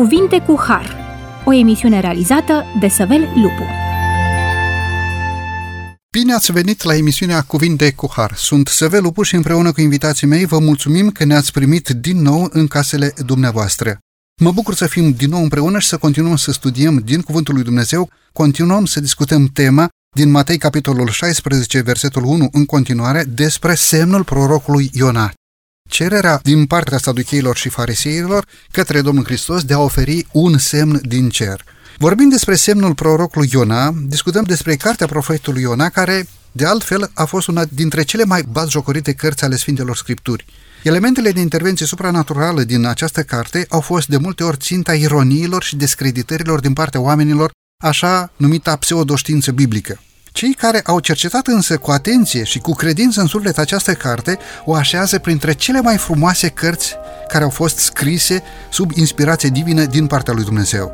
Cuvinte cu Har, o emisiune realizată de Săvel Lupu. Bine ați venit la emisiunea Cuvinte cu Har. Sunt Săvel Lupu și împreună cu invitații mei vă mulțumim că ne-ați primit din nou în casele dumneavoastră. Mă bucur să fim din nou împreună și să continuăm să studiem din Cuvântul lui Dumnezeu, continuăm să discutăm tema din Matei capitolul 16, versetul 1 în continuare despre semnul prorocului Iona cererea din partea saducheilor și fariseilor către Domnul Hristos de a oferi un semn din cer. Vorbind despre semnul prorocului Iona, discutăm despre cartea profetului Iona, care, de altfel, a fost una dintre cele mai batjocorite cărți ale Sfintelor Scripturi. Elementele de intervenție supranaturală din această carte au fost de multe ori ținta ironiilor și descreditărilor din partea oamenilor, așa numita pseudoștiință biblică. Cei care au cercetat însă cu atenție și cu credință în suflet această carte o așează printre cele mai frumoase cărți care au fost scrise sub inspirație divină din partea lui Dumnezeu.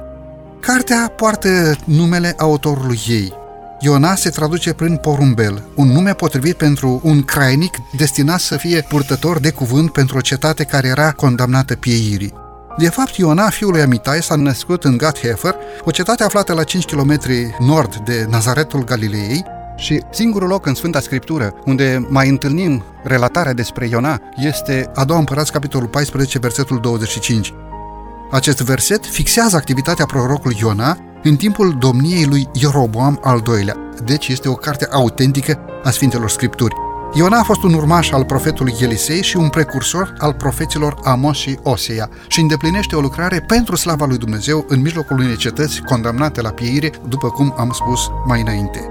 Cartea poartă numele autorului ei. Iona se traduce prin porumbel, un nume potrivit pentru un crainic destinat să fie purtător de cuvânt pentru o cetate care era condamnată pieirii. De fapt, Iona, fiul lui Amitai, s-a născut în Gat-Hefer, o cetate aflată la 5 km nord de Nazaretul Galileei, și singurul loc în Sfânta Scriptură unde mai întâlnim relatarea despre Iona este a doua împărați, capitolul 14, versetul 25. Acest verset fixează activitatea prorocului Iona în timpul domniei lui Ieroboam al II-lea, deci este o carte autentică a Sfintelor Scripturi. Iona a fost un urmaș al profetului Elisei și un precursor al profeților Amos și Osea și îndeplinește o lucrare pentru slava lui Dumnezeu în mijlocul unei cetăți condamnate la pieire, după cum am spus mai înainte.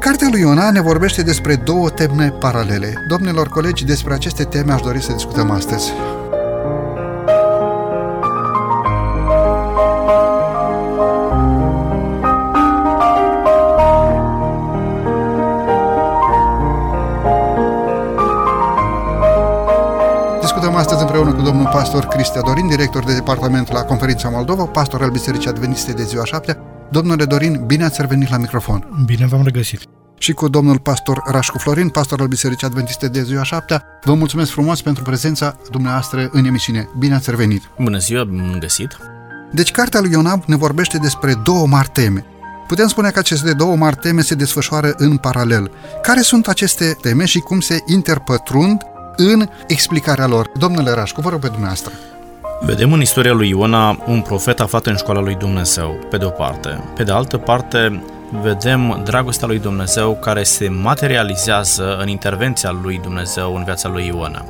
Cartea lui Iona ne vorbește despre două teme paralele. Domnilor colegi, despre aceste teme aș dori să discutăm astăzi. Pastor Cristia Dorin, director de departament la Conferința Moldova, pastor al Bisericii Adventiste de ziua 7. Domnule Dorin, bine ați revenit la microfon. Bine v-am regăsit. Și cu domnul pastor Rașcu Florin, pastor al Bisericii Adventiste de ziua 7. Vă mulțumesc frumos pentru prezența dumneavoastră în emisiune. Bine ați revenit. Bună ziua, bine găsit. Deci cartea lui Ionab ne vorbește despre două mari teme. Putem spune că aceste două mari teme se desfășoară în paralel. Care sunt aceste teme și cum se interpătrund în explicarea lor. Domnule Rașcu, vă rog pe dumneavoastră. Vedem în istoria lui Iona un profet aflat în școala lui Dumnezeu, pe de o parte. Pe de altă parte, vedem dragostea lui Dumnezeu care se materializează în intervenția lui Dumnezeu în viața lui Iona.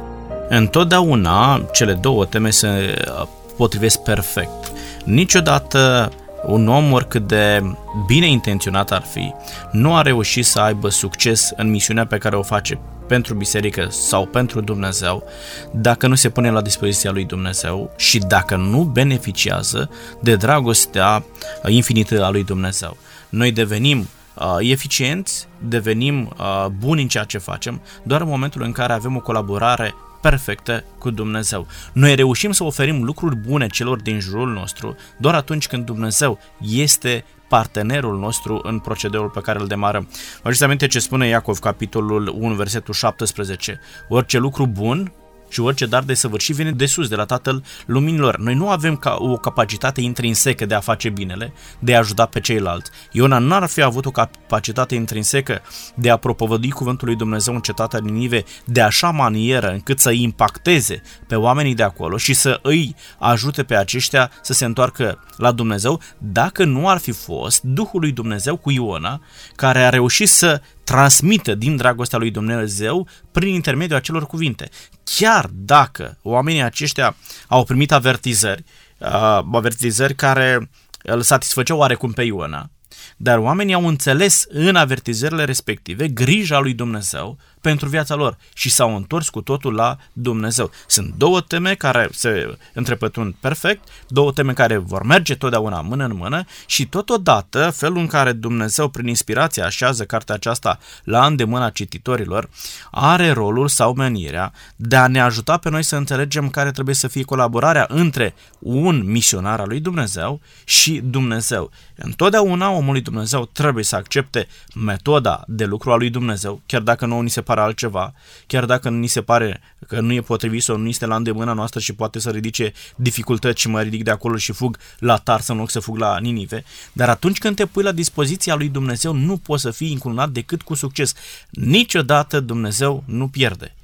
Întotdeauna, cele două teme se uh, potrivesc perfect. Niciodată un om, oricât de bine intenționat ar fi, nu a reușit să aibă succes în misiunea pe care o face pentru biserică sau pentru Dumnezeu dacă nu se pune la dispoziția lui Dumnezeu și dacă nu beneficiază de dragostea infinită a lui Dumnezeu. Noi devenim uh, eficienți, devenim uh, buni în ceea ce facem doar în momentul în care avem o colaborare perfectă cu Dumnezeu. Noi reușim să oferim lucruri bune celor din jurul nostru doar atunci când Dumnezeu este partenerul nostru în procedeul pe care îl demarăm. Vă aminte ce spune Iacov, capitolul 1, versetul 17. Orice lucru bun și orice dar de săvârșit vine de sus, de la Tatăl Luminilor. Noi nu avem ca o capacitate intrinsecă de a face binele, de a ajuta pe ceilalți. Iona nu ar fi avut o capacitate intrinsecă de a propovădui cuvântul lui Dumnezeu în cetatea Ninive de așa manieră încât să impacteze pe oamenii de acolo și să îi ajute pe aceștia să se întoarcă la Dumnezeu, dacă nu ar fi fost Duhul lui Dumnezeu cu Iona, care a reușit să transmită din dragostea lui Dumnezeu prin intermediul acelor cuvinte. Chiar dacă oamenii aceștia au primit avertizări, uh, avertizări care îl satisfăceau oarecum pe Iona, dar oamenii au înțeles în avertizările respective grija lui Dumnezeu pentru viața lor și s-au întors cu totul la Dumnezeu. Sunt două teme care se întrepătrund perfect, două teme care vor merge totdeauna mână în mână și totodată felul în care Dumnezeu prin inspirație așează cartea aceasta la îndemâna cititorilor are rolul sau menirea de a ne ajuta pe noi să înțelegem care trebuie să fie colaborarea între un misionar al lui Dumnezeu și Dumnezeu. Întotdeauna omul lui Dumnezeu trebuie să accepte metoda de lucru a lui Dumnezeu, chiar dacă nouă ni se pare apară altceva, chiar dacă ni se pare că nu e potrivit sau nu este la îndemâna noastră și poate să ridice dificultăți și mă ridic de acolo și fug la Tars în loc să fug la Ninive, dar atunci când te pui la dispoziția lui Dumnezeu nu poți să fii încununat decât cu succes. Niciodată Dumnezeu nu pierde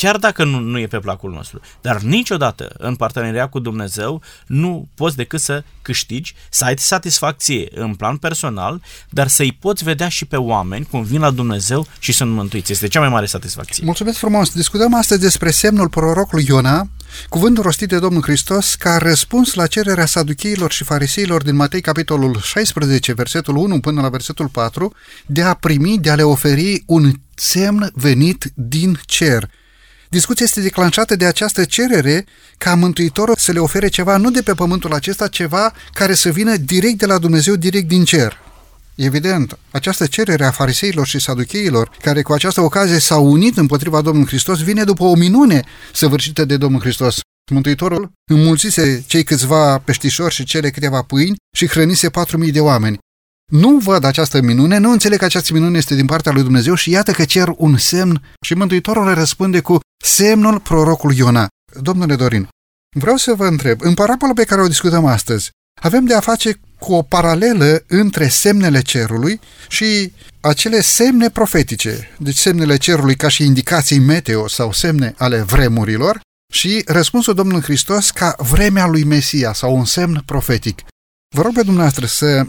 chiar dacă nu, nu e pe placul nostru. Dar niciodată în parteneria cu Dumnezeu nu poți decât să câștigi, să ai satisfacție în plan personal, dar să-i poți vedea și pe oameni cum vin la Dumnezeu și sunt mântuiți. Este cea mai mare satisfacție. Mulțumesc frumos! Discutăm astăzi despre semnul prorocului Iona, cuvântul rostit de Domnul Hristos ca răspuns la cererea saducheilor și fariseilor din Matei capitolul 16, versetul 1 până la versetul 4, de a primi, de a le oferi un semn venit din cer. Discuția este declanșată de această cerere ca Mântuitorul să le ofere ceva nu de pe pământul acesta, ceva care să vină direct de la Dumnezeu, direct din cer. Evident, această cerere a fariseilor și saducheilor, care cu această ocazie s-au unit împotriva Domnului Hristos, vine după o minune săvârșită de Domnul Hristos. Mântuitorul înmulțise cei câțiva peștișori și cele câteva pâini și hrănise patru mii de oameni. Nu văd această minune, nu înțeleg că această minune este din partea lui Dumnezeu și iată că cer un semn și Mântuitorul răspunde cu semnul prorocului Iona. Domnule Dorin, vreau să vă întreb, în parabola pe care o discutăm astăzi, avem de a face cu o paralelă între semnele cerului și acele semne profetice, deci semnele cerului ca și indicații meteo sau semne ale vremurilor, și răspunsul Domnului Hristos ca vremea lui Mesia sau un semn profetic. Vă rog pe dumneavoastră să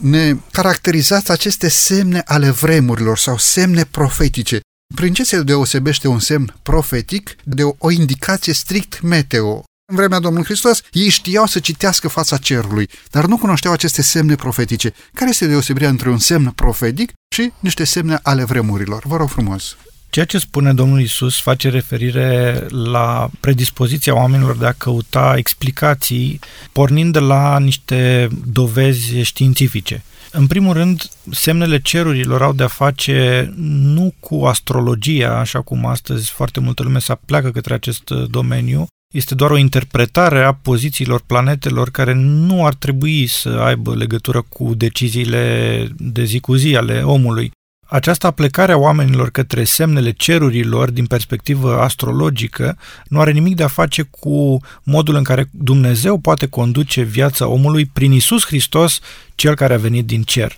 ne caracterizați aceste semne ale vremurilor sau semne profetice. Prin ce se deosebește un semn profetic de o, o indicație strict meteo? În vremea Domnului Hristos, ei știau să citească fața cerului, dar nu cunoșteau aceste semne profetice. Care este deosebirea între un semn profetic și niște semne ale vremurilor? Vă rog frumos! Ceea ce spune Domnul Isus face referire la predispoziția oamenilor de a căuta explicații pornind de la niște dovezi științifice. În primul rând, semnele cerurilor au de-a face nu cu astrologia, așa cum astăzi foarte multă lume se pleacă către acest domeniu, este doar o interpretare a pozițiilor planetelor care nu ar trebui să aibă legătură cu deciziile de zi cu zi ale omului. Această aplecare a oamenilor către semnele cerurilor din perspectivă astrologică nu are nimic de a face cu modul în care Dumnezeu poate conduce viața omului prin Isus Hristos, cel care a venit din cer.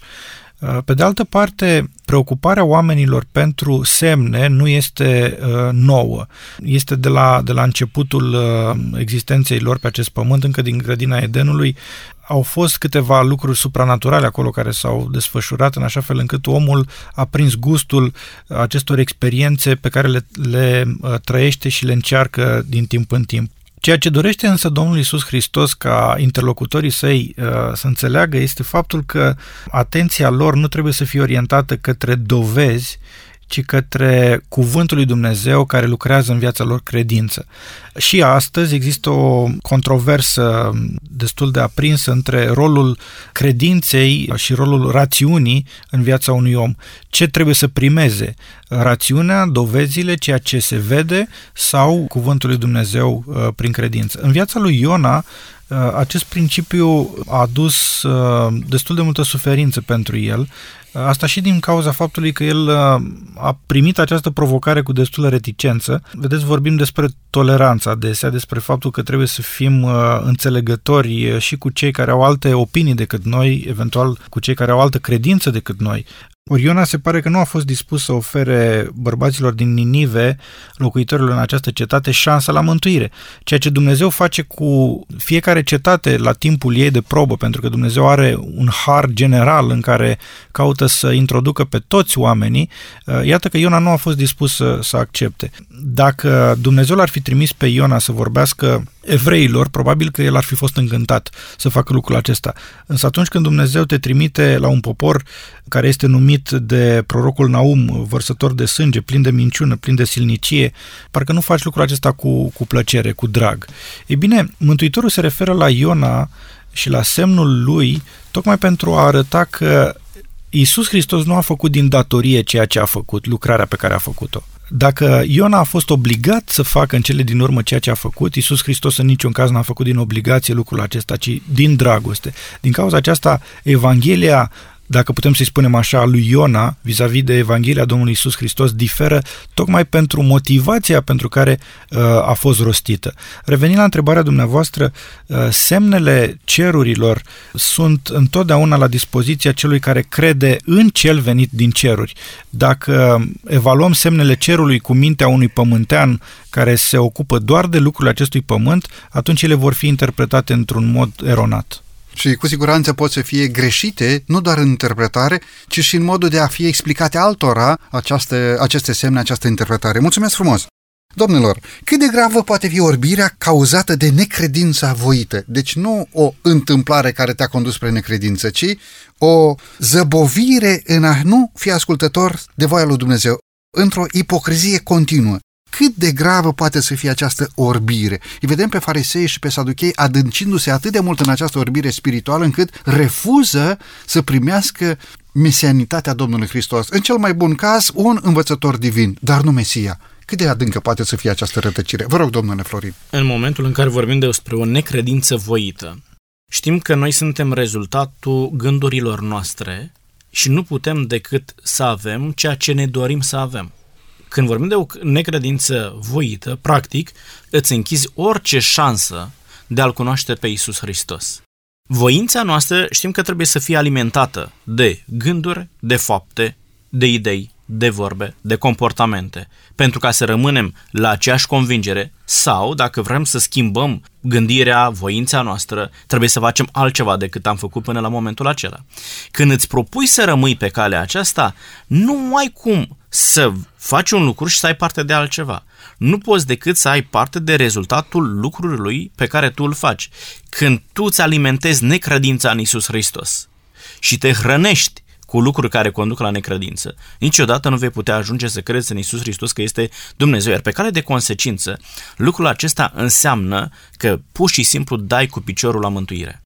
Uh, pe de altă parte, preocuparea oamenilor pentru semne nu este uh, nouă. Este de la, de la începutul uh, existenței lor pe acest pământ, încă din grădina Edenului, au fost câteva lucruri supranaturale acolo care s-au desfășurat în așa fel încât omul a prins gustul acestor experiențe pe care le, le uh, trăiește și le încearcă din timp în timp. Ceea ce dorește însă Domnul Isus Hristos ca interlocutorii săi uh, să înțeleagă este faptul că atenția lor nu trebuie să fie orientată către dovezi, ci către cuvântul lui Dumnezeu care lucrează în viața lor credință. Și astăzi există o controversă destul de aprinsă între rolul credinței și rolul rațiunii în viața unui om. Ce trebuie să primeze? Rațiunea, dovezile, ceea ce se vede sau cuvântul lui Dumnezeu uh, prin credință. În viața lui Iona, uh, acest principiu a adus uh, destul de multă suferință pentru el Asta și din cauza faptului că el uh, a primit această provocare cu destulă reticență. Vedeți, vorbim despre toleranță adesea, despre faptul că trebuie să fim uh, înțelegători și cu cei care au alte opinii decât noi, eventual cu cei care au altă credință decât noi. Oriona se pare că nu a fost dispus să ofere bărbaților din Ninive, locuitorilor în această cetate, șansa la mântuire. Ceea ce Dumnezeu face cu fiecare cetate la timpul ei de probă, pentru că Dumnezeu are un har general în care caută să introducă pe toți oamenii, uh, iată că Iona nu a fost dispus să, să accepte. Dacă Dumnezeu l-ar fi trimis pe Iona să vorbească evreilor, probabil că el ar fi fost încântat să facă lucrul acesta. Însă atunci când Dumnezeu te trimite la un popor care este numit de prorocul Naum, vărsător de sânge, plin de minciună, plin de silnicie, parcă nu faci lucrul acesta cu, cu plăcere, cu drag. Ei bine, Mântuitorul se referă la Iona și la semnul lui, tocmai pentru a arăta că Iisus Hristos nu a făcut din datorie ceea ce a făcut, lucrarea pe care a făcut-o. Dacă Iona a fost obligat să facă în cele din urmă ceea ce a făcut, Iisus Hristos în niciun caz n-a făcut din obligație lucrul acesta, ci din dragoste. Din cauza aceasta, Evanghelia dacă putem să-i spunem așa, lui Iona vis-a-vis de Evanghelia Domnului Isus Hristos diferă tocmai pentru motivația pentru care uh, a fost rostită. Revenind la întrebarea dumneavoastră, uh, semnele cerurilor sunt întotdeauna la dispoziția celui care crede în cel venit din ceruri. Dacă evaluăm semnele cerului cu mintea unui pământean care se ocupă doar de lucrurile acestui pământ, atunci ele vor fi interpretate într-un mod eronat. Și cu siguranță pot să fie greșite, nu doar în interpretare, ci și în modul de a fi explicate altora această, aceste semne, această interpretare. Mulțumesc frumos! Domnilor, cât de gravă poate fi orbirea cauzată de necredința voită? Deci nu o întâmplare care te-a condus spre necredință, ci o zăbovire în a nu fi ascultător de voia lui Dumnezeu, într-o ipocrizie continuă cât de gravă poate să fie această orbire. Îi vedem pe farisei și pe saduchei adâncindu-se atât de mult în această orbire spirituală încât refuză să primească mesianitatea Domnului Hristos. În cel mai bun caz, un învățător divin, dar nu Mesia. Cât de adâncă poate să fie această rătăcire? Vă rog, domnule Florin. În momentul în care vorbim despre o necredință voită, știm că noi suntem rezultatul gândurilor noastre și nu putem decât să avem ceea ce ne dorim să avem. Când vorbim de o necredință voită, practic, îți închizi orice șansă de a-L cunoaște pe Isus Hristos. Voința noastră știm că trebuie să fie alimentată de gânduri, de fapte, de idei, de vorbe, de comportamente, pentru ca să rămânem la aceeași convingere sau, dacă vrem să schimbăm gândirea, voința noastră, trebuie să facem altceva decât am făcut până la momentul acela. Când îți propui să rămâi pe calea aceasta, nu ai cum să faci un lucru și să ai parte de altceva. Nu poți decât să ai parte de rezultatul lucrului pe care tu îl faci. Când tu îți alimentezi necredința în Isus Hristos și te hrănești cu lucruri care conduc la necredință, niciodată nu vei putea ajunge să crezi în Isus Hristos că este Dumnezeu. Iar pe care de consecință, lucrul acesta înseamnă că pur și simplu dai cu piciorul la mântuire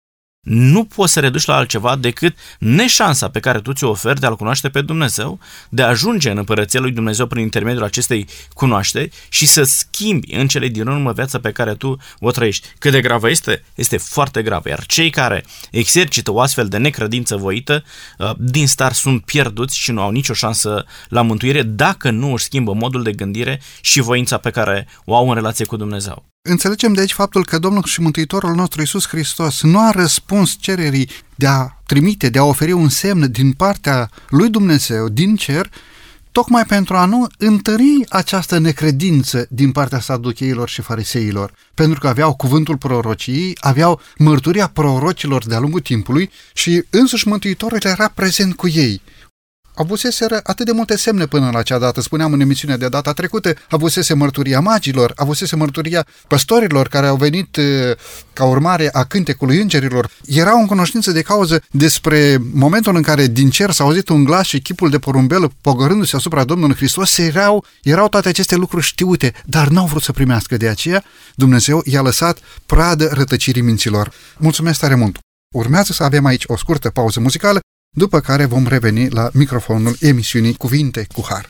nu poți să reduci la altceva decât neșansa pe care tu ți-o oferi de a-L cunoaște pe Dumnezeu, de a ajunge în Împărăția lui Dumnezeu prin intermediul acestei cunoașteri și să schimbi în cele din urmă viața pe care tu o trăiești. Cât de gravă este? Este foarte gravă. Iar cei care exercită o astfel de necredință voită, uh, din star sunt pierduți și nu au nicio șansă la mântuire dacă nu își schimbă modul de gândire și voința pe care o au în relație cu Dumnezeu. Înțelegem de aici faptul că Domnul și Mântuitorul nostru Isus Hristos nu a răspuns cererii de a trimite, de a oferi un semn din partea lui Dumnezeu, din cer, tocmai pentru a nu întări această necredință din partea saducheilor și fariseilor, pentru că aveau cuvântul prorociei, aveau mărturia prorocilor de-a lungul timpului și însuși Mântuitorul era prezent cu ei avuseseră atât de multe semne până la acea dată. Spuneam în emisiunea de data trecută, avusese mărturia magilor, avusese mărturia păstorilor care au venit ca urmare a cântecului îngerilor. Erau în cunoștință de cauză despre momentul în care din cer s-a auzit un glas și chipul de porumbel pogorându-se asupra Domnului Hristos. Erau, erau toate aceste lucruri știute, dar n-au vrut să primească. De aceea Dumnezeu i-a lăsat pradă rătăcirii minților. Mulțumesc tare mult! Urmează să avem aici o scurtă pauză muzicală după care vom reveni la microfonul emisiunii Cuvinte cu Har.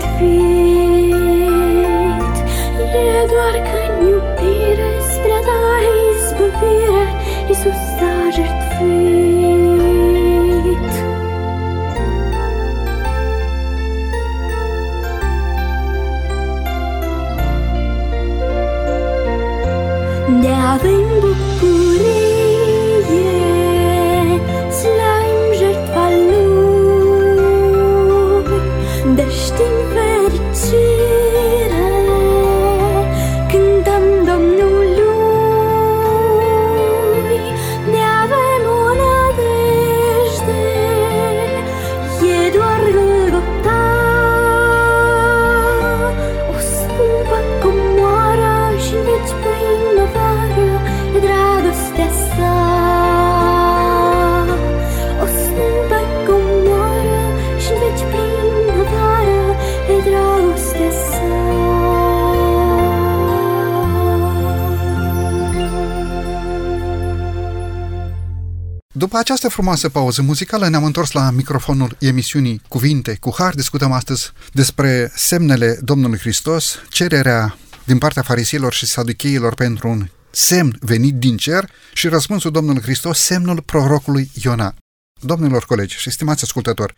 S-a jertfit E doar că în iubire spre a ta izbăvire Isus După această frumoasă pauză muzicală ne-am întors la microfonul emisiunii Cuvinte cu Har. Discutăm astăzi despre semnele Domnului Hristos, cererea din partea fariseilor și saducheilor pentru un semn venit din cer și răspunsul Domnului Hristos, semnul prorocului Iona. Domnilor colegi și stimați ascultători,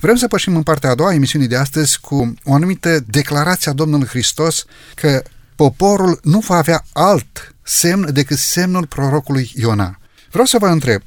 vrem să pășim în partea a doua a emisiunii de astăzi cu o anumită declarație a Domnului Hristos că poporul nu va avea alt semn decât semnul prorocului Iona. Vreau să vă întreb,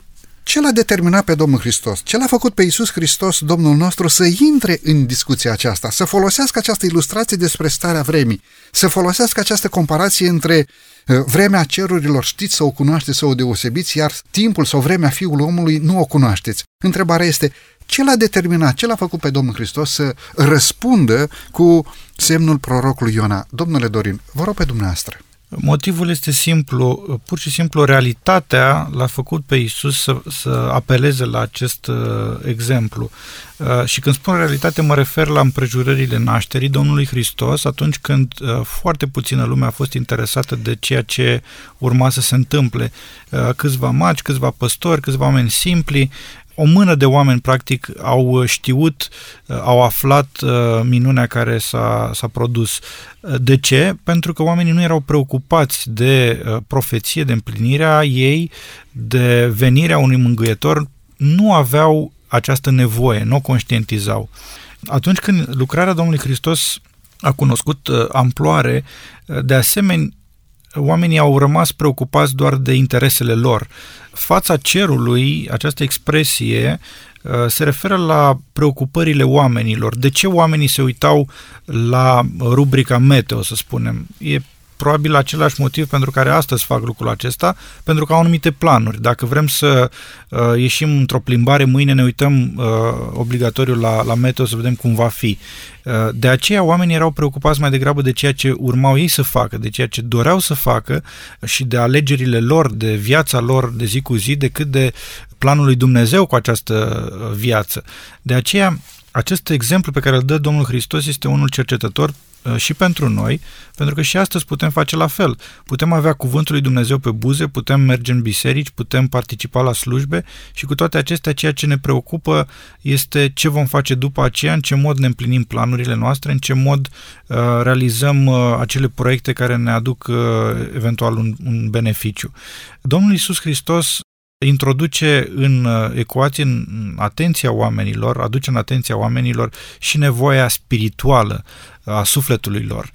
ce l-a determinat pe Domnul Hristos? Ce l-a făcut pe Iisus Hristos, Domnul nostru, să intre în discuția aceasta, să folosească această ilustrație despre starea vremii, să folosească această comparație între uh, vremea cerurilor, știți să o cunoașteți, să o deosebiți, iar timpul sau vremea Fiului omului nu o cunoașteți. Întrebarea este, ce l-a determinat, ce l-a făcut pe Domnul Hristos să răspundă cu semnul prorocului Iona? Domnule Dorin, vă rog pe dumneavoastră. Motivul este simplu, pur și simplu realitatea l-a făcut pe Isus să, să apeleze la acest uh, exemplu. Uh, și când spun realitate mă refer la împrejurările nașterii Domnului Hristos atunci când uh, foarte puțină lume a fost interesată de ceea ce urma să se întâmple. Uh, câțiva magi, câțiva păstori, câțiva oameni simpli o mână de oameni, practic, au știut, au aflat uh, minunea care s-a, s-a produs. De ce? Pentru că oamenii nu erau preocupați de uh, profeție, de împlinirea ei, de venirea unui mângâietor, nu aveau această nevoie, nu o conștientizau. Atunci când lucrarea Domnului Hristos a cunoscut uh, amploare, de asemenea, oamenii au rămas preocupați doar de interesele lor. Fața cerului, această expresie, uh, se referă la preocupările oamenilor. De ce oamenii se uitau la rubrica meteo, să spunem? E probabil același motiv pentru care astăzi fac lucrul acesta, pentru că au anumite planuri. Dacă vrem să uh, ieșim într-o plimbare, mâine ne uităm uh, obligatoriu la, la meteo să vedem cum va fi. Uh, de aceea oamenii erau preocupați mai degrabă de ceea ce urmau ei să facă, de ceea ce doreau să facă și de alegerile lor, de viața lor de zi cu zi, decât de planul lui Dumnezeu cu această uh, viață. De aceea, acest exemplu pe care îl dă Domnul Hristos este unul cercetător uh, și pentru noi, pentru că și astăzi putem face la fel. Putem avea cuvântul lui Dumnezeu pe buze, putem merge în biserici, putem participa la slujbe și cu toate acestea ceea ce ne preocupă este ce vom face după aceea, în ce mod ne împlinim planurile noastre, în ce mod uh, realizăm uh, acele proiecte care ne aduc uh, eventual un, un beneficiu. Domnul Isus Hristos introduce în uh, ecuație, în atenția oamenilor, aduce în atenția oamenilor și nevoia spirituală a sufletului lor.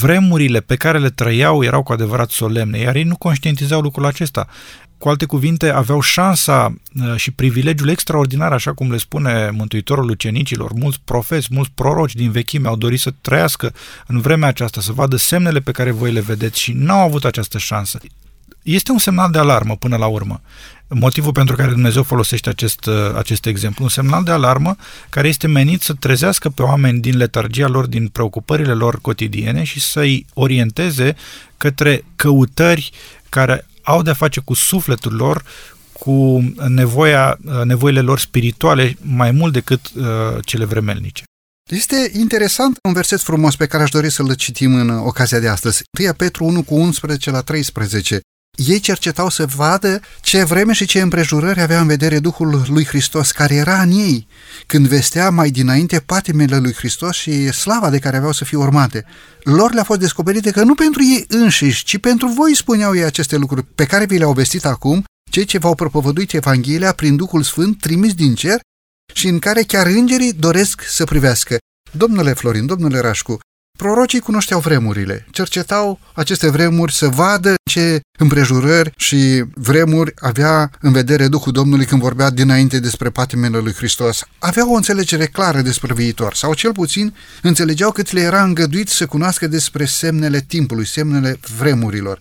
Vremurile pe care le trăiau erau cu adevărat solemne, iar ei nu conștientizau lucrul acesta. Cu alte cuvinte, aveau șansa uh, și privilegiul extraordinar, așa cum le spune Mântuitorul ucenicilor. Mulți profeți, mulți proroci din vechime au dorit să trăiască în vremea aceasta, să vadă semnele pe care voi le vedeți și n-au avut această șansă este un semnal de alarmă până la urmă. Motivul pentru care Dumnezeu folosește acest, acest exemplu. Un semnal de alarmă care este menit să trezească pe oameni din letargia lor, din preocupările lor cotidiene și să-i orienteze către căutări care au de-a face cu sufletul lor, cu nevoia, nevoile lor spirituale mai mult decât uh, cele vremelnice. Este interesant un verset frumos pe care aș dori să-l citim în ocazia de astăzi. 1 Petru 1 cu 11 la 13. Ei cercetau să vadă ce vreme și ce împrejurări avea în vedere Duhul lui Hristos, care era în ei, când vestea mai dinainte patimele lui Hristos și slava de care aveau să fie urmate. Lor le-a fost descoperite că nu pentru ei înșiși, ci pentru voi spuneau ei aceste lucruri pe care vi le-au vestit acum, cei ce v-au propovăduit Evanghelia prin Duhul Sfânt trimis din cer și în care chiar îngerii doresc să privească. Domnule Florin, domnule Rașcu, Prorocii cunoșteau vremurile, cercetau aceste vremuri să vadă ce împrejurări și vremuri avea în vedere Duhul Domnului când vorbea dinainte despre patimele lui Hristos. Aveau o înțelegere clară despre viitor, sau cel puțin înțelegeau cât le era îngăduit să cunoască despre semnele timpului, semnele vremurilor.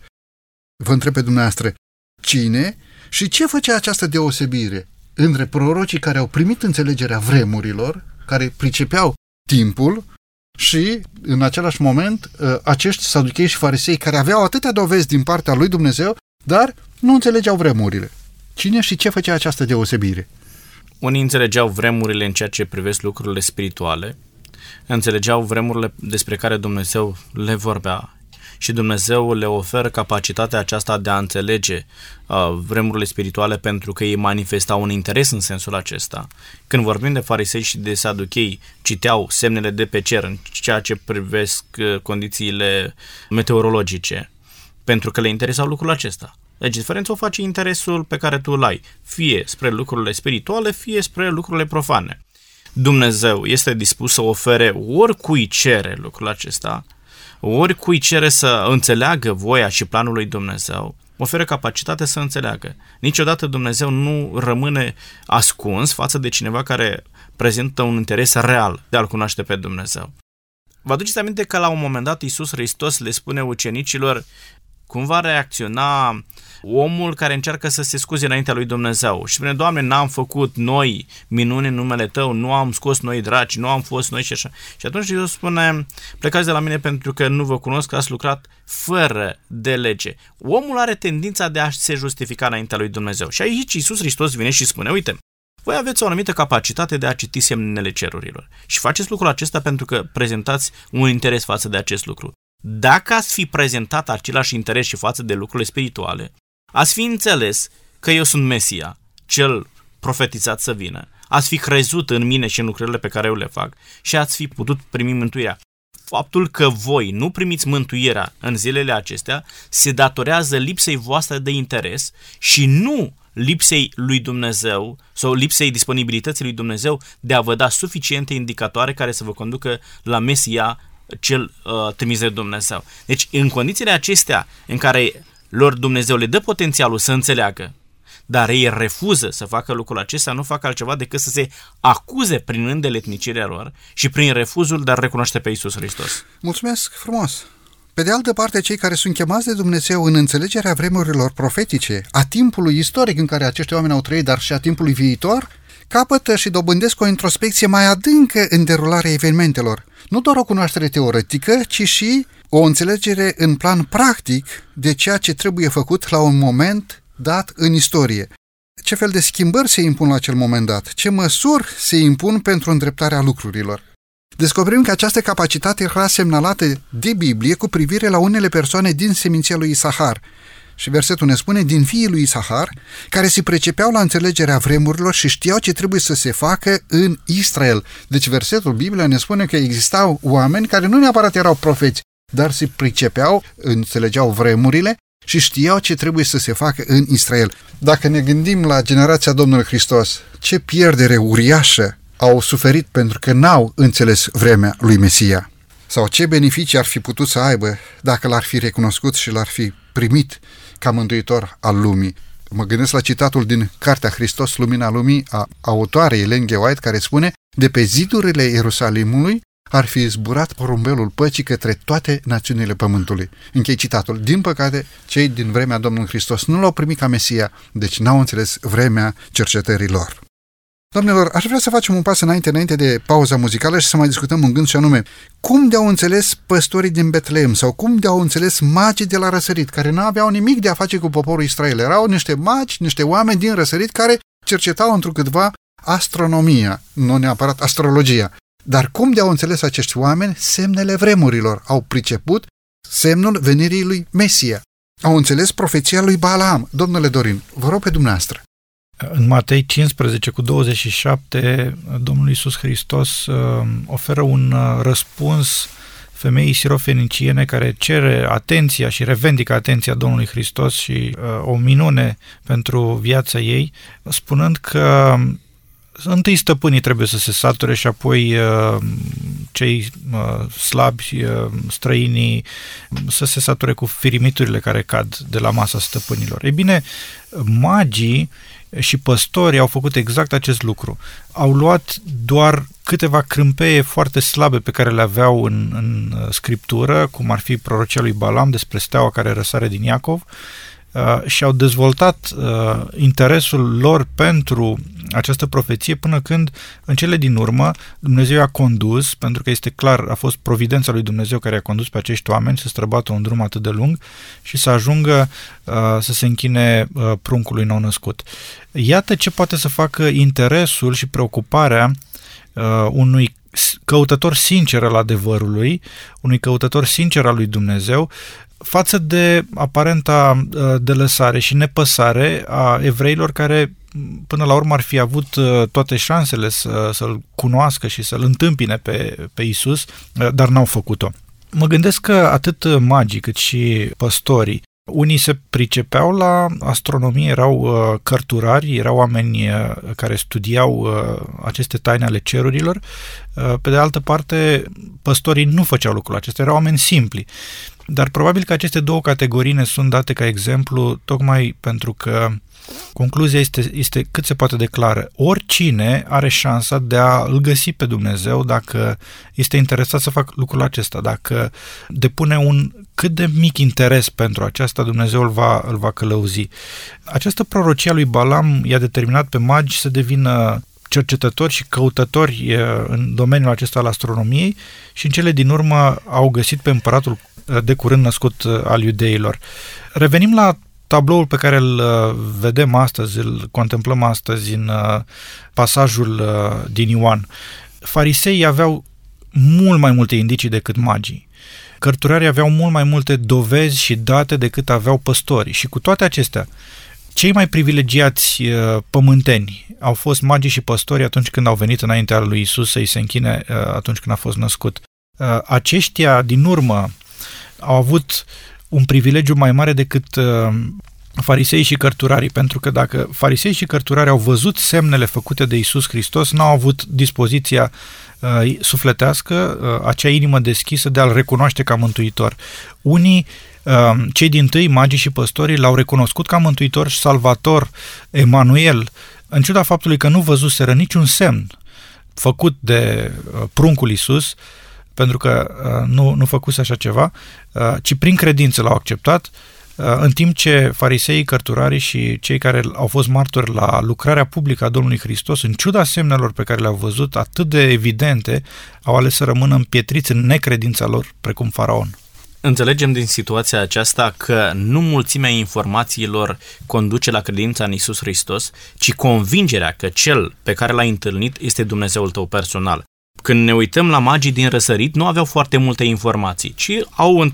Vă întreb pe dumneavoastră, cine și ce făcea această deosebire între prorocii care au primit înțelegerea vremurilor, care pricepeau timpul și, în același moment, ă, acești saduchei și farisei care aveau atâtea dovezi din partea lui Dumnezeu, dar nu înțelegeau vremurile. Cine și ce făcea această deosebire? Unii înțelegeau vremurile în ceea ce privesc lucrurile spirituale, înțelegeau vremurile despre care Dumnezeu le vorbea și Dumnezeu le oferă capacitatea aceasta de a înțelege uh, vremurile spirituale pentru că ei manifestau un interes în sensul acesta. Când vorbim de farisei și de saduchei, citeau semnele de pe cer în ceea ce privesc uh, condițiile meteorologice, pentru că le interesau lucrul acesta. Deci diferența o face interesul pe care tu îl ai, fie spre lucrurile spirituale, fie spre lucrurile profane. Dumnezeu este dispus să ofere oricui cere lucrul acesta, oricui cere să înțeleagă voia și planul lui Dumnezeu, oferă capacitate să înțeleagă. Niciodată Dumnezeu nu rămâne ascuns față de cineva care prezintă un interes real de a-L cunoaște pe Dumnezeu. Vă aduceți aminte că la un moment dat Iisus Hristos le spune ucenicilor cum va reacționa omul care încearcă să se scuze înaintea lui Dumnezeu și spune, Doamne, n-am făcut noi minuni în numele Tău, nu am scos noi draci, nu am fost noi și așa. Și atunci Iisus spune, plecați de la mine pentru că nu vă cunosc, că ați lucrat fără de lege. Omul are tendința de a se justifica înaintea lui Dumnezeu. Și aici Iisus Hristos vine și spune, uite, voi aveți o anumită capacitate de a citi semnele cerurilor. Și faceți lucrul acesta pentru că prezentați un interes față de acest lucru. Dacă ați fi prezentat același interes și față de lucrurile spirituale, ați fi înțeles că eu sunt Mesia, cel profetizat să vină, ați fi crezut în mine și în lucrurile pe care eu le fac și ați fi putut primi mântuirea. Faptul că voi nu primiți mântuirea în zilele acestea se datorează lipsei voastre de interes și nu lipsei lui Dumnezeu sau lipsei disponibilității lui Dumnezeu de a vă da suficiente indicatoare care să vă conducă la Mesia cel uh, trimis de Dumnezeu. Deci, în condițiile acestea în care lor Dumnezeu le dă potențialul să înțeleagă, dar ei refuză să facă lucrul acesta, nu fac altceva decât să se acuze prin îndeletnicirea lor și prin refuzul de a recunoaște pe Isus Hristos. Mulțumesc frumos! Pe de altă parte, cei care sunt chemați de Dumnezeu în înțelegerea vremurilor profetice, a timpului istoric în care acești oameni au trăit, dar și a timpului viitor, capătă și dobândesc o introspecție mai adâncă în derularea evenimentelor. Nu doar o cunoaștere teoretică, ci și o înțelegere în plan practic de ceea ce trebuie făcut la un moment dat în istorie. Ce fel de schimbări se impun la acel moment dat? Ce măsuri se impun pentru îndreptarea lucrurilor? Descoperim că această capacitate era semnalată de Biblie cu privire la unele persoane din seminția lui Isahar, și versetul ne spune, din fiii lui Isahar, care se precepeau la înțelegerea vremurilor și știau ce trebuie să se facă în Israel. Deci versetul Biblia ne spune că existau oameni care nu neapărat erau profeți, dar se pricepeau, înțelegeau vremurile și știau ce trebuie să se facă în Israel. Dacă ne gândim la generația Domnului Hristos, ce pierdere uriașă au suferit pentru că n-au înțeles vremea lui Mesia. Sau ce beneficii ar fi putut să aibă dacă l-ar fi recunoscut și l-ar fi primit ca mântuitor al lumii. Mă gândesc la citatul din Cartea Hristos, Lumina Lumii, a autoarei Ellen G. White, care spune De pe zidurile Ierusalimului ar fi zburat porumbelul păcii către toate națiunile pământului. Închei citatul. Din păcate, cei din vremea Domnului Hristos nu l-au primit ca Mesia, deci n-au înțeles vremea cercetărilor. Doamnelor, aș vrea să facem un pas înainte, înainte de pauza muzicală și să mai discutăm un gând și anume, cum de-au înțeles păstorii din Betlehem sau cum de-au înțeles magii de la răsărit, care nu aveau nimic de a face cu poporul Israel. Erau niște magi, niște oameni din răsărit care cercetau întrucâtva astronomia, nu neapărat astrologia. Dar cum de-au înțeles acești oameni semnele vremurilor? Au priceput semnul venirii lui Mesia. Au înțeles profeția lui Balaam. Domnule Dorin, vă rog pe dumneavoastră. În Matei 15 cu 27, Domnul Iisus Hristos uh, oferă un uh, răspuns femeii sirofeniciene care cere atenția și revendică atenția Domnului Hristos și uh, o minune pentru viața ei, spunând că întâi stăpânii trebuie să se sature și apoi uh, cei uh, slabi, uh, străinii, să se sature cu firimiturile care cad de la masa stăpânilor. Ei bine, magii și păstorii au făcut exact acest lucru. Au luat doar câteva crâmpeie foarte slabe pe care le aveau în, în scriptură, cum ar fi prorocia lui Balam despre steaua care răsare din Iacov, Uh, și au dezvoltat uh, interesul lor pentru această profeție până când, în cele din urmă, Dumnezeu a condus, pentru că este clar, a fost providența lui Dumnezeu care a condus pe acești oameni să străbată un drum atât de lung și să ajungă uh, să se închine uh, pruncului nou născut. Iată ce poate să facă interesul și preocuparea uh, unui căutător sincer al adevărului, unui căutător sincer al lui Dumnezeu, față de aparenta uh, delăsare și nepăsare a evreilor care până la urmă ar fi avut uh, toate șansele să, să-l cunoască și să-l întâmpine pe, pe Isus, uh, dar n-au făcut-o. Mă gândesc că atât magii cât și păstorii unii se pricepeau la astronomie, erau uh, cărturari, erau oameni uh, care studiau uh, aceste taine ale cerurilor. Uh, pe de altă parte, păstorii nu făceau lucrul acesta, erau oameni simpli. Dar probabil că aceste două categorii ne sunt date ca exemplu tocmai pentru că concluzia este, este cât se poate declară. Oricine are șansa de a îl găsi pe Dumnezeu dacă este interesat să facă lucrul acesta. Dacă depune un cât de mic interes pentru aceasta, Dumnezeu îl va, îl va călăuzi. Această prorocie a lui Balam i-a determinat pe magi să devină cercetători și căutători în domeniul acesta al astronomiei și în cele din urmă au găsit pe împăratul de curând născut uh, al iudeilor. Revenim la tabloul pe care îl uh, vedem astăzi, îl contemplăm astăzi în uh, pasajul din Ioan. Fariseii aveau mult mai multe indicii decât magii. Cărturarii aveau mult mai multe dovezi și date decât aveau păstorii. Și cu toate acestea, cei mai privilegiați pământeni au fost magii și păstorii atunci când au venit înaintea lui Isus să-i se închine atunci când a fost născut. Aceștia, din urmă, au avut un privilegiu mai mare decât uh, farisei și cărturarii, pentru că dacă farisei și cărturarii au văzut semnele făcute de Isus Hristos, n-au avut dispoziția uh, sufletească, uh, acea inimă deschisă de a-L recunoaște ca mântuitor. Unii, uh, cei din tâi, magii și păstorii, l-au recunoscut ca mântuitor și salvator, Emanuel, în ciuda faptului că nu văzuseră niciun semn făcut de uh, pruncul Isus, uh, pentru că uh, nu, nu făcuse așa ceva, uh, ci prin credință l-au acceptat, uh, în timp ce fariseii, cărturarii și cei care au fost martori la lucrarea publică a Domnului Hristos, în ciuda semnelor pe care le-au văzut atât de evidente, au ales să rămână împietriți în necredința lor, precum faraon. Înțelegem din situația aceasta că nu mulțimea informațiilor conduce la credința în Isus Hristos, ci convingerea că cel pe care l-ai întâlnit este Dumnezeul tău personal când ne uităm la magii din răsărit, nu aveau foarte multe informații, ci au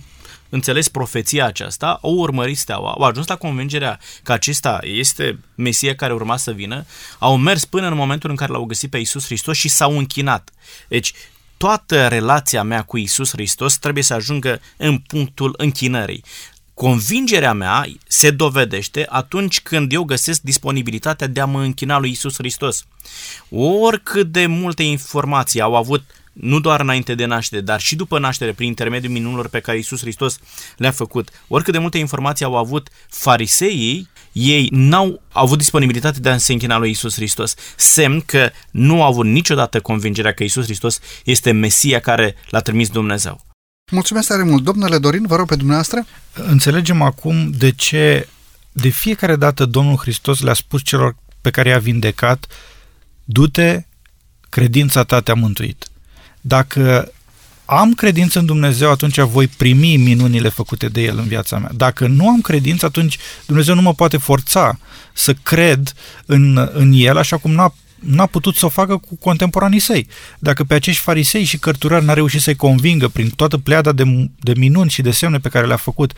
înțeles profeția aceasta, au urmărit steaua, au ajuns la convingerea că acesta este Mesia care urma să vină, au mers până în momentul în care l-au găsit pe Isus Hristos și s-au închinat. Deci, toată relația mea cu Isus Hristos trebuie să ajungă în punctul închinării. Convingerea mea se dovedește atunci când eu găsesc disponibilitatea de a mă închina lui Isus Hristos. Oricât de multe informații au avut nu doar înainte de naștere, dar și după naștere, prin intermediul minunilor pe care Isus Hristos le-a făcut. Oricât de multe informații au avut fariseii, ei n-au avut disponibilitate de a se închina lui Isus Hristos, semn că nu au avut niciodată convingerea că Isus Hristos este Mesia care l-a trimis Dumnezeu. Mulțumesc tare mult. Domnule Dorin, vă rog pe dumneavoastră. Înțelegem acum de ce de fiecare dată Domnul Hristos le-a spus celor pe care i-a vindecat, du-te, credința ta te-a mântuit. Dacă am credință în Dumnezeu, atunci voi primi minunile făcute de El în viața mea. Dacă nu am credință, atunci Dumnezeu nu mă poate forța să cred în, în El, așa cum n-a n-a putut să o facă cu contemporanii săi. Dacă pe acești farisei și cărturari n-a reușit să-i convingă prin toată pleada de, de minuni și de semne pe care le-a făcut,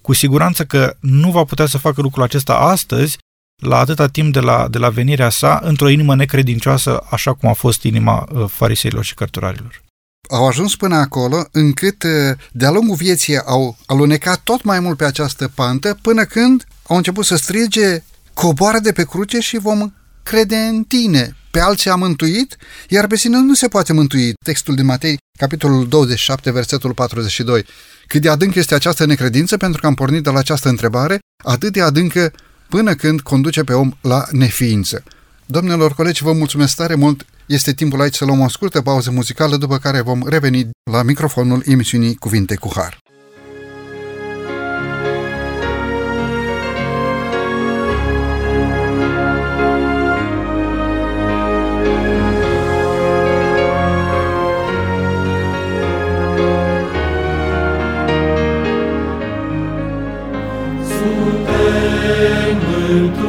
Cu siguranță că nu va putea să facă lucrul acesta astăzi, la atâta timp de la, de la venirea sa, într-o inimă necredincioasă, așa cum a fost inima uh, fariseilor și cărturarilor. Au ajuns până acolo încât uh, de-a lungul vieții au alunecat tot mai mult pe această pantă până când au început să strige coboară de pe cruce și vom crede în tine. Pe alții a mântuit, iar pe sine nu se poate mântui. Textul din Matei, capitolul 27, versetul 42. Cât de adânc este această necredință, pentru că am pornit de la această întrebare, atât de adâncă până când conduce pe om la neființă. Domnilor colegi, vă mulțumesc tare mult. Este timpul aici să luăm o scurtă pauză muzicală, după care vom reveni la microfonul emisiunii Cuvinte cu Har. to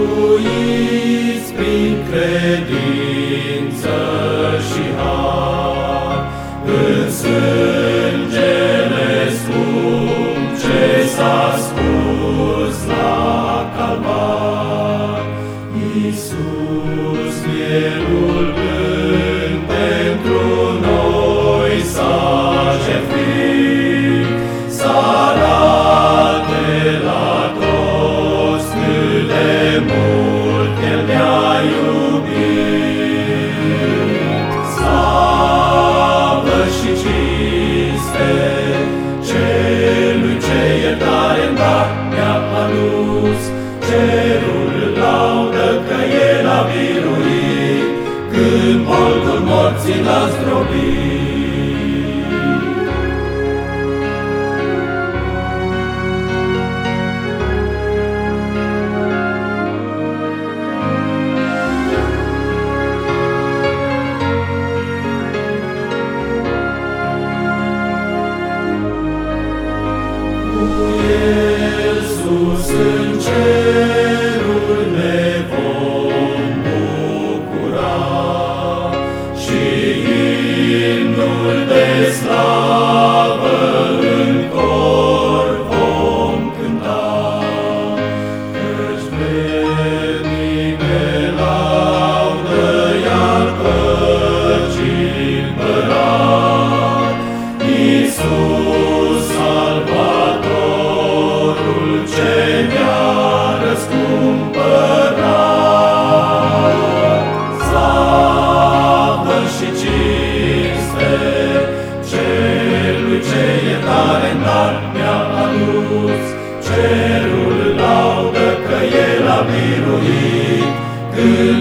праці нас зробив.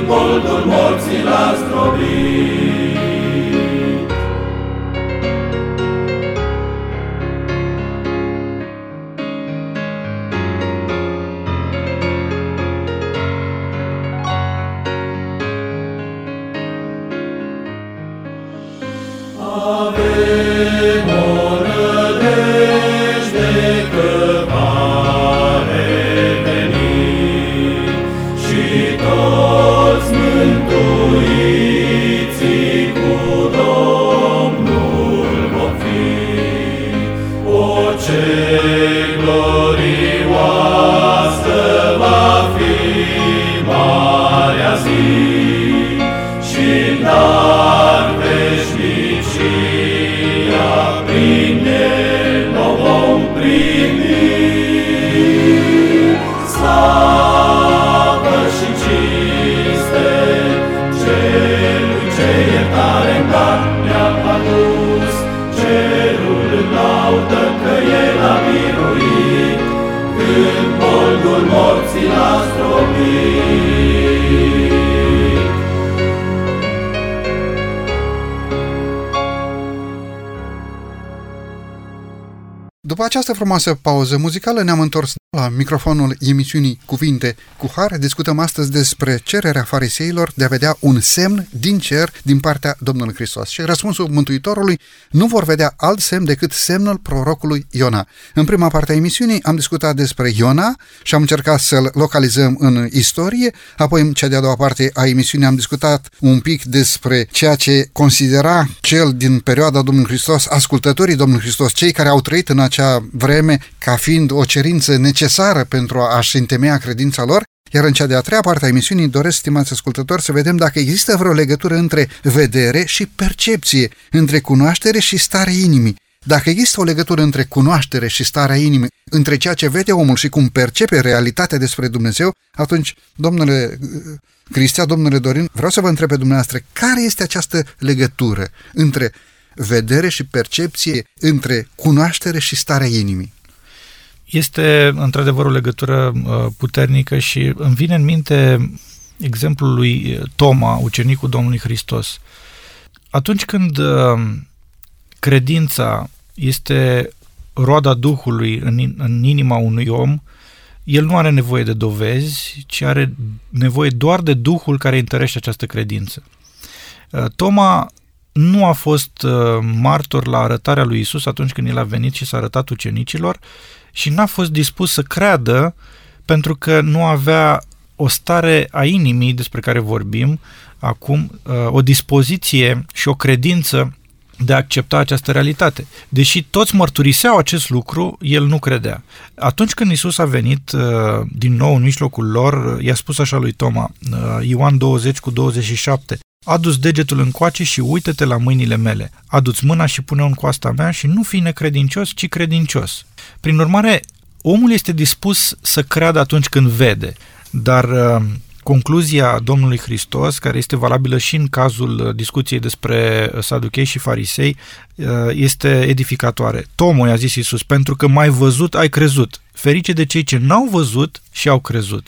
După această frumoasă pauză muzicală ne-am întors La microfonul emisiunii Cuvinte cu Har discutăm astăzi despre cererea fariseilor de a vedea un semn din cer din partea Domnului Hristos. Și răspunsul Mântuitorului nu vor vedea alt semn decât semnul prorocului Iona. În prima parte a emisiunii am discutat despre Iona și am încercat să-l localizăm în istorie, apoi în cea de-a doua parte a emisiunii am discutat un pic despre ceea ce considera cel din perioada Domnului Hristos, ascultătorii Domnului Hristos, cei care au trăit în acea vreme ca fiind o cerință necesară necesară pentru a-și întemeia credința lor, iar în cea de-a treia parte a emisiunii doresc, stimați ascultători, să vedem dacă există vreo legătură între vedere și percepție, între cunoaștere și stare inimii. Dacă există o legătură între cunoaștere și starea inimii, între ceea ce vede omul și cum percepe realitatea despre Dumnezeu, atunci, domnule Cristian, domnule Dorin, vreau să vă întreb pe dumneavoastră, care este această legătură între vedere și percepție, între cunoaștere și starea inimii? Este într-adevăr o legătură uh, puternică și îmi vine în minte exemplul lui Toma, ucenicul Domnului Hristos. Atunci când uh, credința este roada Duhului în, în inima unui om, el nu are nevoie de dovezi, ci are nevoie doar de Duhul care întărește această credință. Uh, Toma nu a fost martor la arătarea lui Isus atunci când el a venit și s-a arătat ucenicilor, și n-a fost dispus să creadă pentru că nu avea o stare a inimii despre care vorbim acum, uh, o dispoziție și o credință de a accepta această realitate. Deși toți mărturiseau acest lucru, el nu credea. Atunci când Isus a venit uh, din nou în mijlocul lor, i-a spus așa lui Toma, uh, Ioan 20 cu 27, Adu-ți degetul încoace și uită-te la mâinile mele. Adu-ți mâna și pune-o în coasta mea și nu fi necredincios, ci credincios. Prin urmare, omul este dispus să creadă atunci când vede, dar uh, concluzia Domnului Hristos, care este valabilă și în cazul uh, discuției despre uh, saduchei și farisei, este edificatoare. Tomul i-a zis Iisus, pentru că mai văzut ai crezut. Ferice de cei ce n-au văzut și au crezut.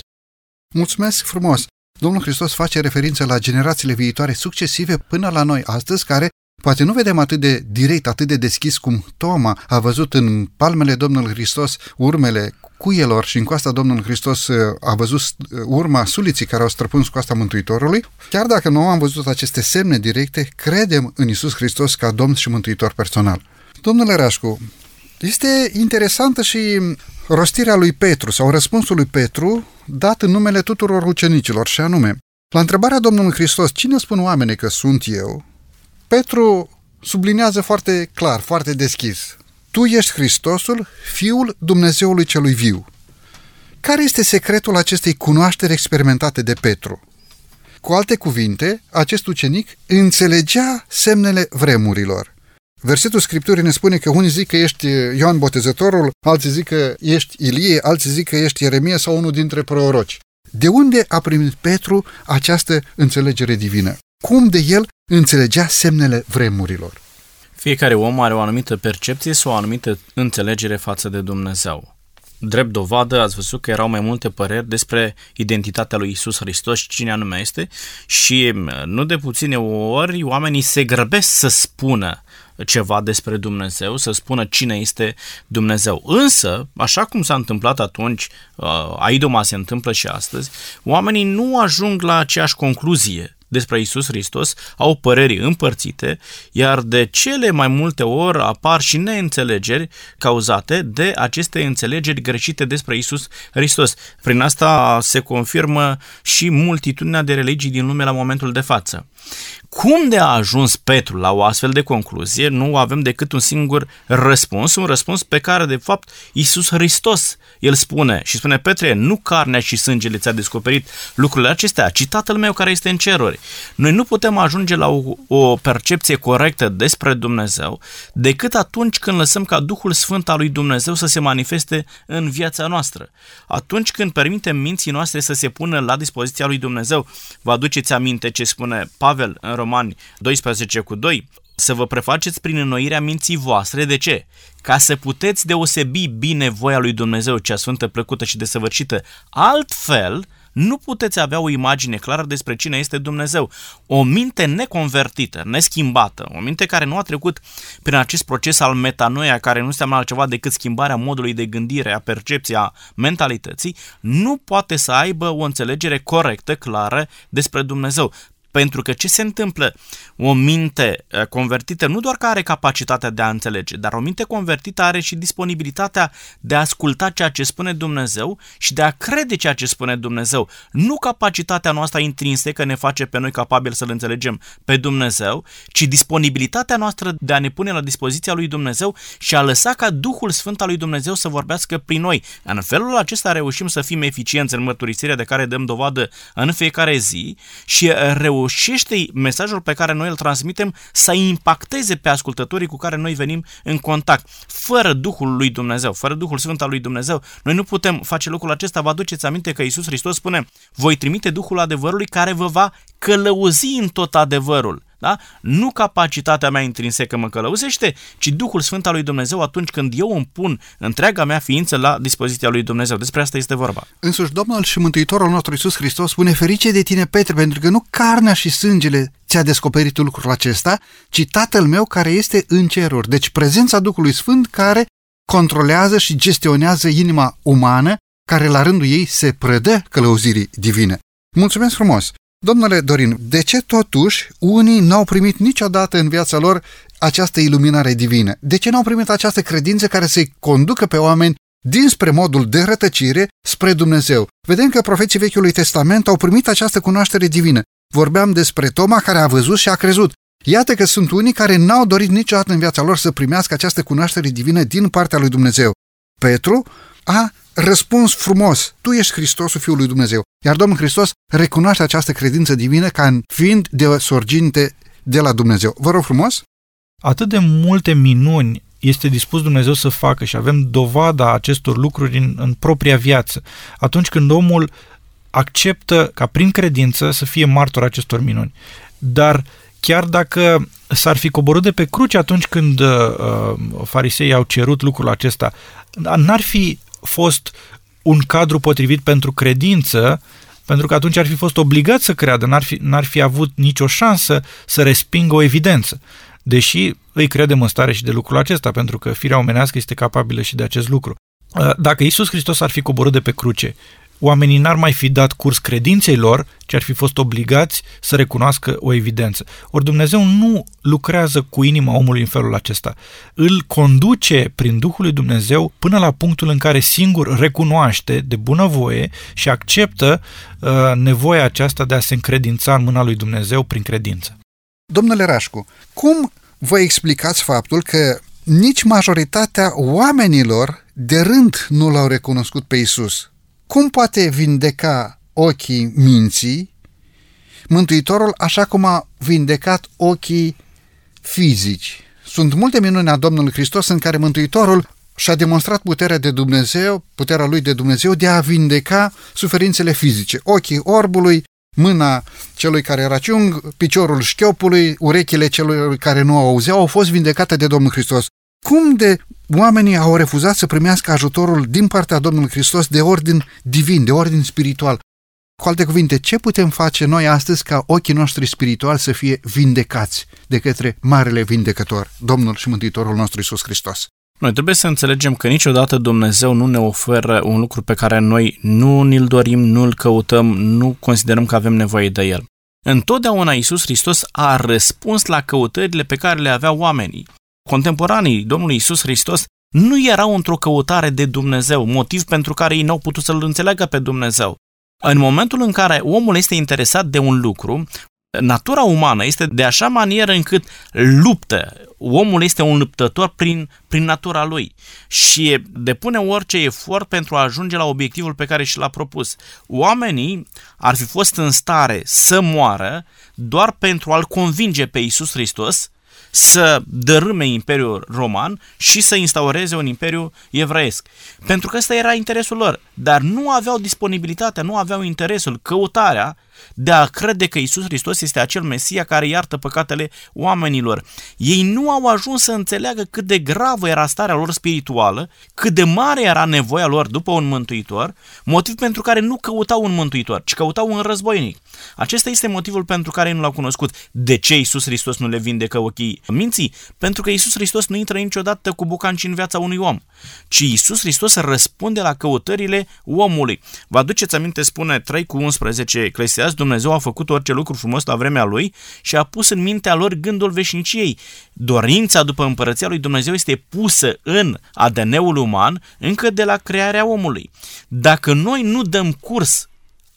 Mulțumesc frumos! Domnul Hristos face referință la generațiile viitoare succesive până la noi astăzi, care poate nu vedem atât de direct, atât de deschis cum Toma a văzut în palmele Domnului Hristos urmele cuielor și în coasta Domnului Hristos uh, a văzut uh, urma suliții care au străpuns coasta Mântuitorului, chiar dacă nu am văzut aceste semne directe, credem în Isus Hristos ca Domn și Mântuitor personal. Domnule Rașcu, este interesantă și rostirea lui Petru sau răspunsul lui Petru dat în numele tuturor ucenicilor și anume, la întrebarea Domnului Hristos, cine spun oamenii că sunt eu? Petru sublinează foarte clar, foarte deschis. Tu ești Hristosul, Fiul Dumnezeului celui viu. Care este secretul acestei cunoașteri experimentate de Petru? Cu alte cuvinte, acest ucenic înțelegea semnele vremurilor. Versetul Scripturii ne spune că unii zic că ești Ioan Botezătorul, alții zic că ești Ilie, alții zic că ești Ieremia sau unul dintre proroci. De unde a primit Petru această înțelegere divină? Cum de el înțelegea semnele vremurilor? Fiecare om are o anumită percepție sau o anumită înțelegere față de Dumnezeu. Drept dovadă, ați văzut că erau mai multe păreri despre identitatea lui Isus Hristos și cine anume este și nu de puține ori oamenii se grăbesc să spună ceva despre Dumnezeu, să spună cine este Dumnezeu. Însă, așa cum s-a întâmplat atunci, uh, aidoma se întâmplă și astăzi, oamenii nu ajung la aceeași concluzie despre Isus Hristos au păreri împărțite, iar de cele mai multe ori apar și neînțelegeri cauzate de aceste înțelegeri greșite despre Isus Hristos. Prin asta se confirmă și multitudinea de religii din lume la momentul de față. Cum de a ajuns Petru la o astfel de concluzie, nu avem decât un singur răspuns, un răspuns pe care, de fapt, Isus Hristos el spune și spune, Petre, nu carnea și sângele ți-a descoperit lucrurile acestea, ci Tatăl meu care este în ceruri. Noi nu putem ajunge la o, o percepție corectă despre Dumnezeu decât atunci când lăsăm ca Duhul Sfânt al lui Dumnezeu să se manifeste în viața noastră. Atunci când permitem minții noastre să se pună la dispoziția lui Dumnezeu, vă aduceți aminte ce spune Pavel în Romani 12 cu 2, să vă prefaceți prin înnoirea minții voastre. De ce? Ca să puteți deosebi bine voia lui Dumnezeu, cea sfântă, plăcută și desăvârșită. Altfel, nu puteți avea o imagine clară despre cine este Dumnezeu. O minte neconvertită, neschimbată, o minte care nu a trecut prin acest proces al metanoia, care nu înseamnă altceva decât schimbarea modului de gândire, a percepției, a mentalității, nu poate să aibă o înțelegere corectă, clară despre Dumnezeu. Pentru că ce se întâmplă? O minte eh, convertită nu doar că are capacitatea de a înțelege, dar o minte convertită are și disponibilitatea de a asculta ceea ce spune Dumnezeu și de a crede ceea ce spune Dumnezeu. Nu capacitatea noastră intrinsecă ne face pe noi capabili să-L înțelegem pe Dumnezeu, ci disponibilitatea noastră de a ne pune la dispoziția lui Dumnezeu și a lăsa ca Duhul Sfânt al lui Dumnezeu să vorbească prin noi. În felul acesta reușim să fim eficienți în mărturisirea de care dăm dovadă în fiecare zi și reușim reușește mesajul pe care noi îl transmitem să impacteze pe ascultătorii cu care noi venim în contact. Fără Duhul lui Dumnezeu, fără Duhul Sfânt al lui Dumnezeu, noi nu putem face lucrul acesta. Vă aduceți aminte că Iisus Hristos spune, voi trimite Duhul adevărului care vă va călăuzi în tot adevărul. Da? Nu capacitatea mea intrinsecă mă călăuzește, ci Duhul Sfânt al lui Dumnezeu atunci când eu îmi pun întreaga mea ființă la dispoziția lui Dumnezeu. Despre asta este vorba. Însuși Domnul și Mântuitorul nostru Iisus Hristos spune ferice de tine, Petre, pentru că nu carnea și sângele ți-a descoperit lucrul acesta, ci Tatăl meu care este în ceruri. Deci prezența Duhului Sfânt care controlează și gestionează inima umană, care la rândul ei se predă călăuzirii divine. Mulțumesc frumos! Domnule Dorin, de ce totuși unii n-au primit niciodată în viața lor această iluminare divină? De ce n-au primit această credință care să-i conducă pe oameni dinspre modul de rătăcire spre Dumnezeu? Vedem că profeții Vechiului Testament au primit această cunoaștere divină. Vorbeam despre Toma care a văzut și a crezut. Iată că sunt unii care n-au dorit niciodată în viața lor să primească această cunoaștere divină din partea lui Dumnezeu. Petru a răspuns frumos, tu ești Hristosul Fiul lui Dumnezeu. Iar Domnul Hristos recunoaște această credință divină ca fiind de sorginte de la Dumnezeu. Vă rog frumos? Atât de multe minuni este dispus Dumnezeu să facă și avem dovada acestor lucruri în, în propria viață. Atunci când omul acceptă ca prin credință să fie martor acestor minuni. Dar chiar dacă s-ar fi coborât de pe cruce atunci când uh, farisei au cerut lucrul acesta, n-ar fi fost un cadru potrivit pentru credință, pentru că atunci ar fi fost obligat să creadă, n-ar fi, n-ar fi avut nicio șansă să respingă o evidență. Deși îi credem în stare și de lucrul acesta, pentru că firea omenească este capabilă și de acest lucru. Dacă Isus Hristos ar fi coborât de pe cruce oamenii n-ar mai fi dat curs credinței lor, ci ar fi fost obligați să recunoască o evidență. Ori Dumnezeu nu lucrează cu inima omului în felul acesta. Îl conduce prin Duhul lui Dumnezeu până la punctul în care singur recunoaște de bunăvoie și acceptă uh, nevoia aceasta de a se încredința în mâna lui Dumnezeu prin credință. Domnule Rașcu, cum vă explicați faptul că nici majoritatea oamenilor de rând nu l-au recunoscut pe Isus? Cum poate vindeca ochii minții Mântuitorul așa cum a vindecat ochii fizici? Sunt multe minuni a Domnului Hristos în care Mântuitorul și-a demonstrat puterea de Dumnezeu, puterea lui de Dumnezeu de a vindeca suferințele fizice. Ochii orbului, mâna celui care era ciung, piciorul șchiopului, urechile celui care nu auzeau au fost vindecate de Domnul Hristos. Cum de oamenii au refuzat să primească ajutorul din partea Domnului Hristos de ordin divin, de ordin spiritual? Cu alte cuvinte, ce putem face noi astăzi ca ochii noștri spirituali să fie vindecați de către Marele Vindecător, Domnul și Mântuitorul nostru Isus Hristos? Noi trebuie să înțelegem că niciodată Dumnezeu nu ne oferă un lucru pe care noi nu ni-l dorim, nu-l căutăm, nu considerăm că avem nevoie de el. Întotdeauna Isus Hristos a răspuns la căutările pe care le aveau oamenii contemporanii Domnului Isus Hristos nu erau într-o căutare de Dumnezeu, motiv pentru care ei n-au putut să-L înțeleagă pe Dumnezeu. În momentul în care omul este interesat de un lucru, natura umană este de așa manieră încât luptă. Omul este un luptător prin, prin natura lui și depune orice efort pentru a ajunge la obiectivul pe care și l-a propus. Oamenii ar fi fost în stare să moară doar pentru a-L convinge pe Isus Hristos să dărâme Imperiul Roman și să instaureze un imperiu evreiesc. Pentru că ăsta era interesul lor, dar nu aveau disponibilitatea, nu aveau interesul, căutarea de a crede că Isus Hristos este acel Mesia care iartă păcatele oamenilor. Ei nu au ajuns să înțeleagă cât de gravă era starea lor spirituală, cât de mare era nevoia lor după un mântuitor, motiv pentru care nu căutau un mântuitor, ci căutau un războinic. Acesta este motivul pentru care nu l-au cunoscut. De ce Isus Hristos nu le vindecă ochii minții? Pentru că Isus Hristos nu intră niciodată cu bucanci în viața unui om, ci Isus Hristos răspunde la căutările omului. Vă aduceți aminte, spune 3 cu 11 Eclesiast, Dumnezeu a făcut orice lucru frumos la vremea lui și a pus în mintea lor gândul veșniciei. Dorința după împărăția lui Dumnezeu este pusă în ADN-ul uman încă de la crearea omului. Dacă noi nu dăm curs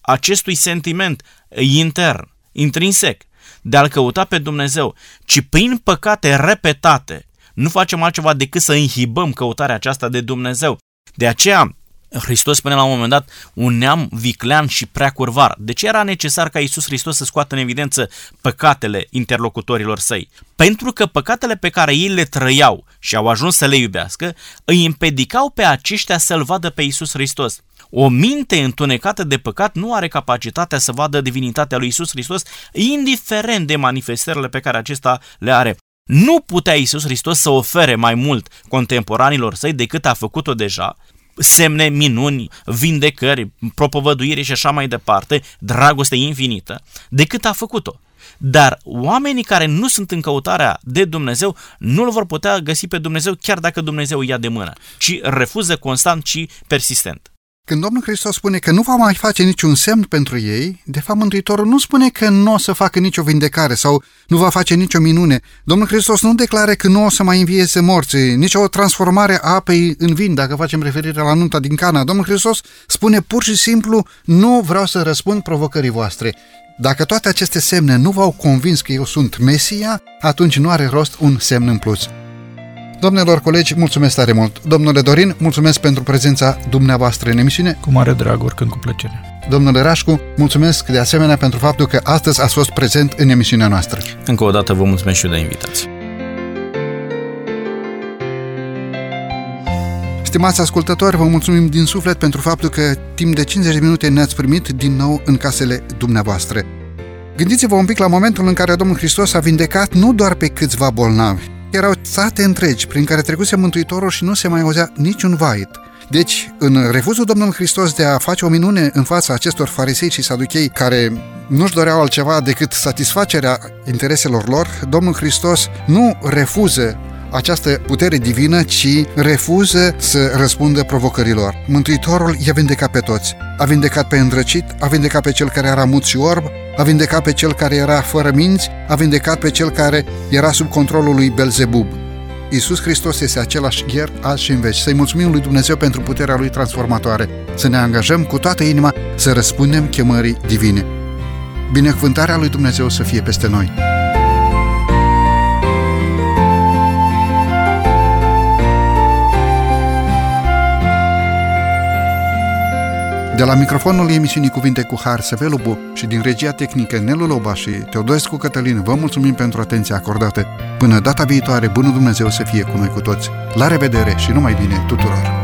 acestui sentiment intern, intrinsec, de a-L căuta pe Dumnezeu, ci prin păcate repetate, nu facem altceva decât să inhibăm căutarea aceasta de Dumnezeu. De aceea, Hristos spune la un moment dat un neam viclean și prea curvar. De ce era necesar ca Iisus Hristos să scoată în evidență păcatele interlocutorilor săi? Pentru că păcatele pe care ei le trăiau și au ajuns să le iubească, îi împedicau pe aceștia să-L vadă pe Iisus Hristos. O minte întunecată de păcat nu are capacitatea să vadă divinitatea lui Isus Hristos, indiferent de manifestările pe care acesta le are. Nu putea Isus Hristos să ofere mai mult contemporanilor săi decât a făcut-o deja, semne, minuni, vindecări, propovăduire și așa mai departe, dragoste infinită, decât a făcut-o. Dar oamenii care nu sunt în căutarea de Dumnezeu nu îl vor putea găsi pe Dumnezeu chiar dacă Dumnezeu ia de mână, ci refuză constant și persistent. Când Domnul Hristos spune că nu va mai face niciun semn pentru ei, de fapt Mântuitorul nu spune că nu o să facă nicio vindecare sau nu va face nicio minune. Domnul Hristos nu declară că nu o să mai învieze morții, nicio transformare a apei în vin, dacă facem referire la nunta din Cana. Domnul Hristos spune pur și simplu, nu vreau să răspund provocării voastre. Dacă toate aceste semne nu v-au convins că eu sunt Mesia, atunci nu are rost un semn în plus. Domnilor colegi, mulțumesc tare mult. Domnule Dorin, mulțumesc pentru prezența dumneavoastră în emisiune. Cu mare drag, oricând cu plăcere. Domnule Rașcu, mulțumesc de asemenea pentru faptul că astăzi ați fost prezent în emisiunea noastră. Încă o dată vă mulțumesc și eu de invitație. Stimați ascultători, vă mulțumim din suflet pentru faptul că timp de 50 de minute ne-ați primit din nou în casele dumneavoastră. Gândiți-vă un pic la momentul în care Domnul Hristos a vindecat nu doar pe câțiva bolnavi, erau sate întregi prin care trecuse Mântuitorul și nu se mai auzea niciun vait. Deci, în refuzul Domnului Hristos de a face o minune în fața acestor farisei și saduchei care nu-și doreau altceva decât satisfacerea intereselor lor, Domnul Hristos nu refuză această putere divină, ci refuză să răspundă provocărilor. Mântuitorul i-a vindecat pe toți. A vindecat pe îndrăcit, a vindecat pe cel care era mut și orb, a vindecat pe cel care era fără minți, a vindecat pe cel care era sub controlul lui Belzebub. Iisus Hristos este același ieri, azi și în veci. Să-i mulțumim lui Dumnezeu pentru puterea lui transformatoare. Să ne angajăm cu toată inima să răspundem chemării divine. Binecuvântarea lui Dumnezeu să fie peste noi. De la microfonul emisiunii Cuvinte cu Har Sevelubu și din regia tehnică Nelu Loba și Teodorescu Cătălin, vă mulțumim pentru atenția acordată. Până data viitoare, bunul Dumnezeu să fie cu noi cu toți. La revedere și numai bine tuturor!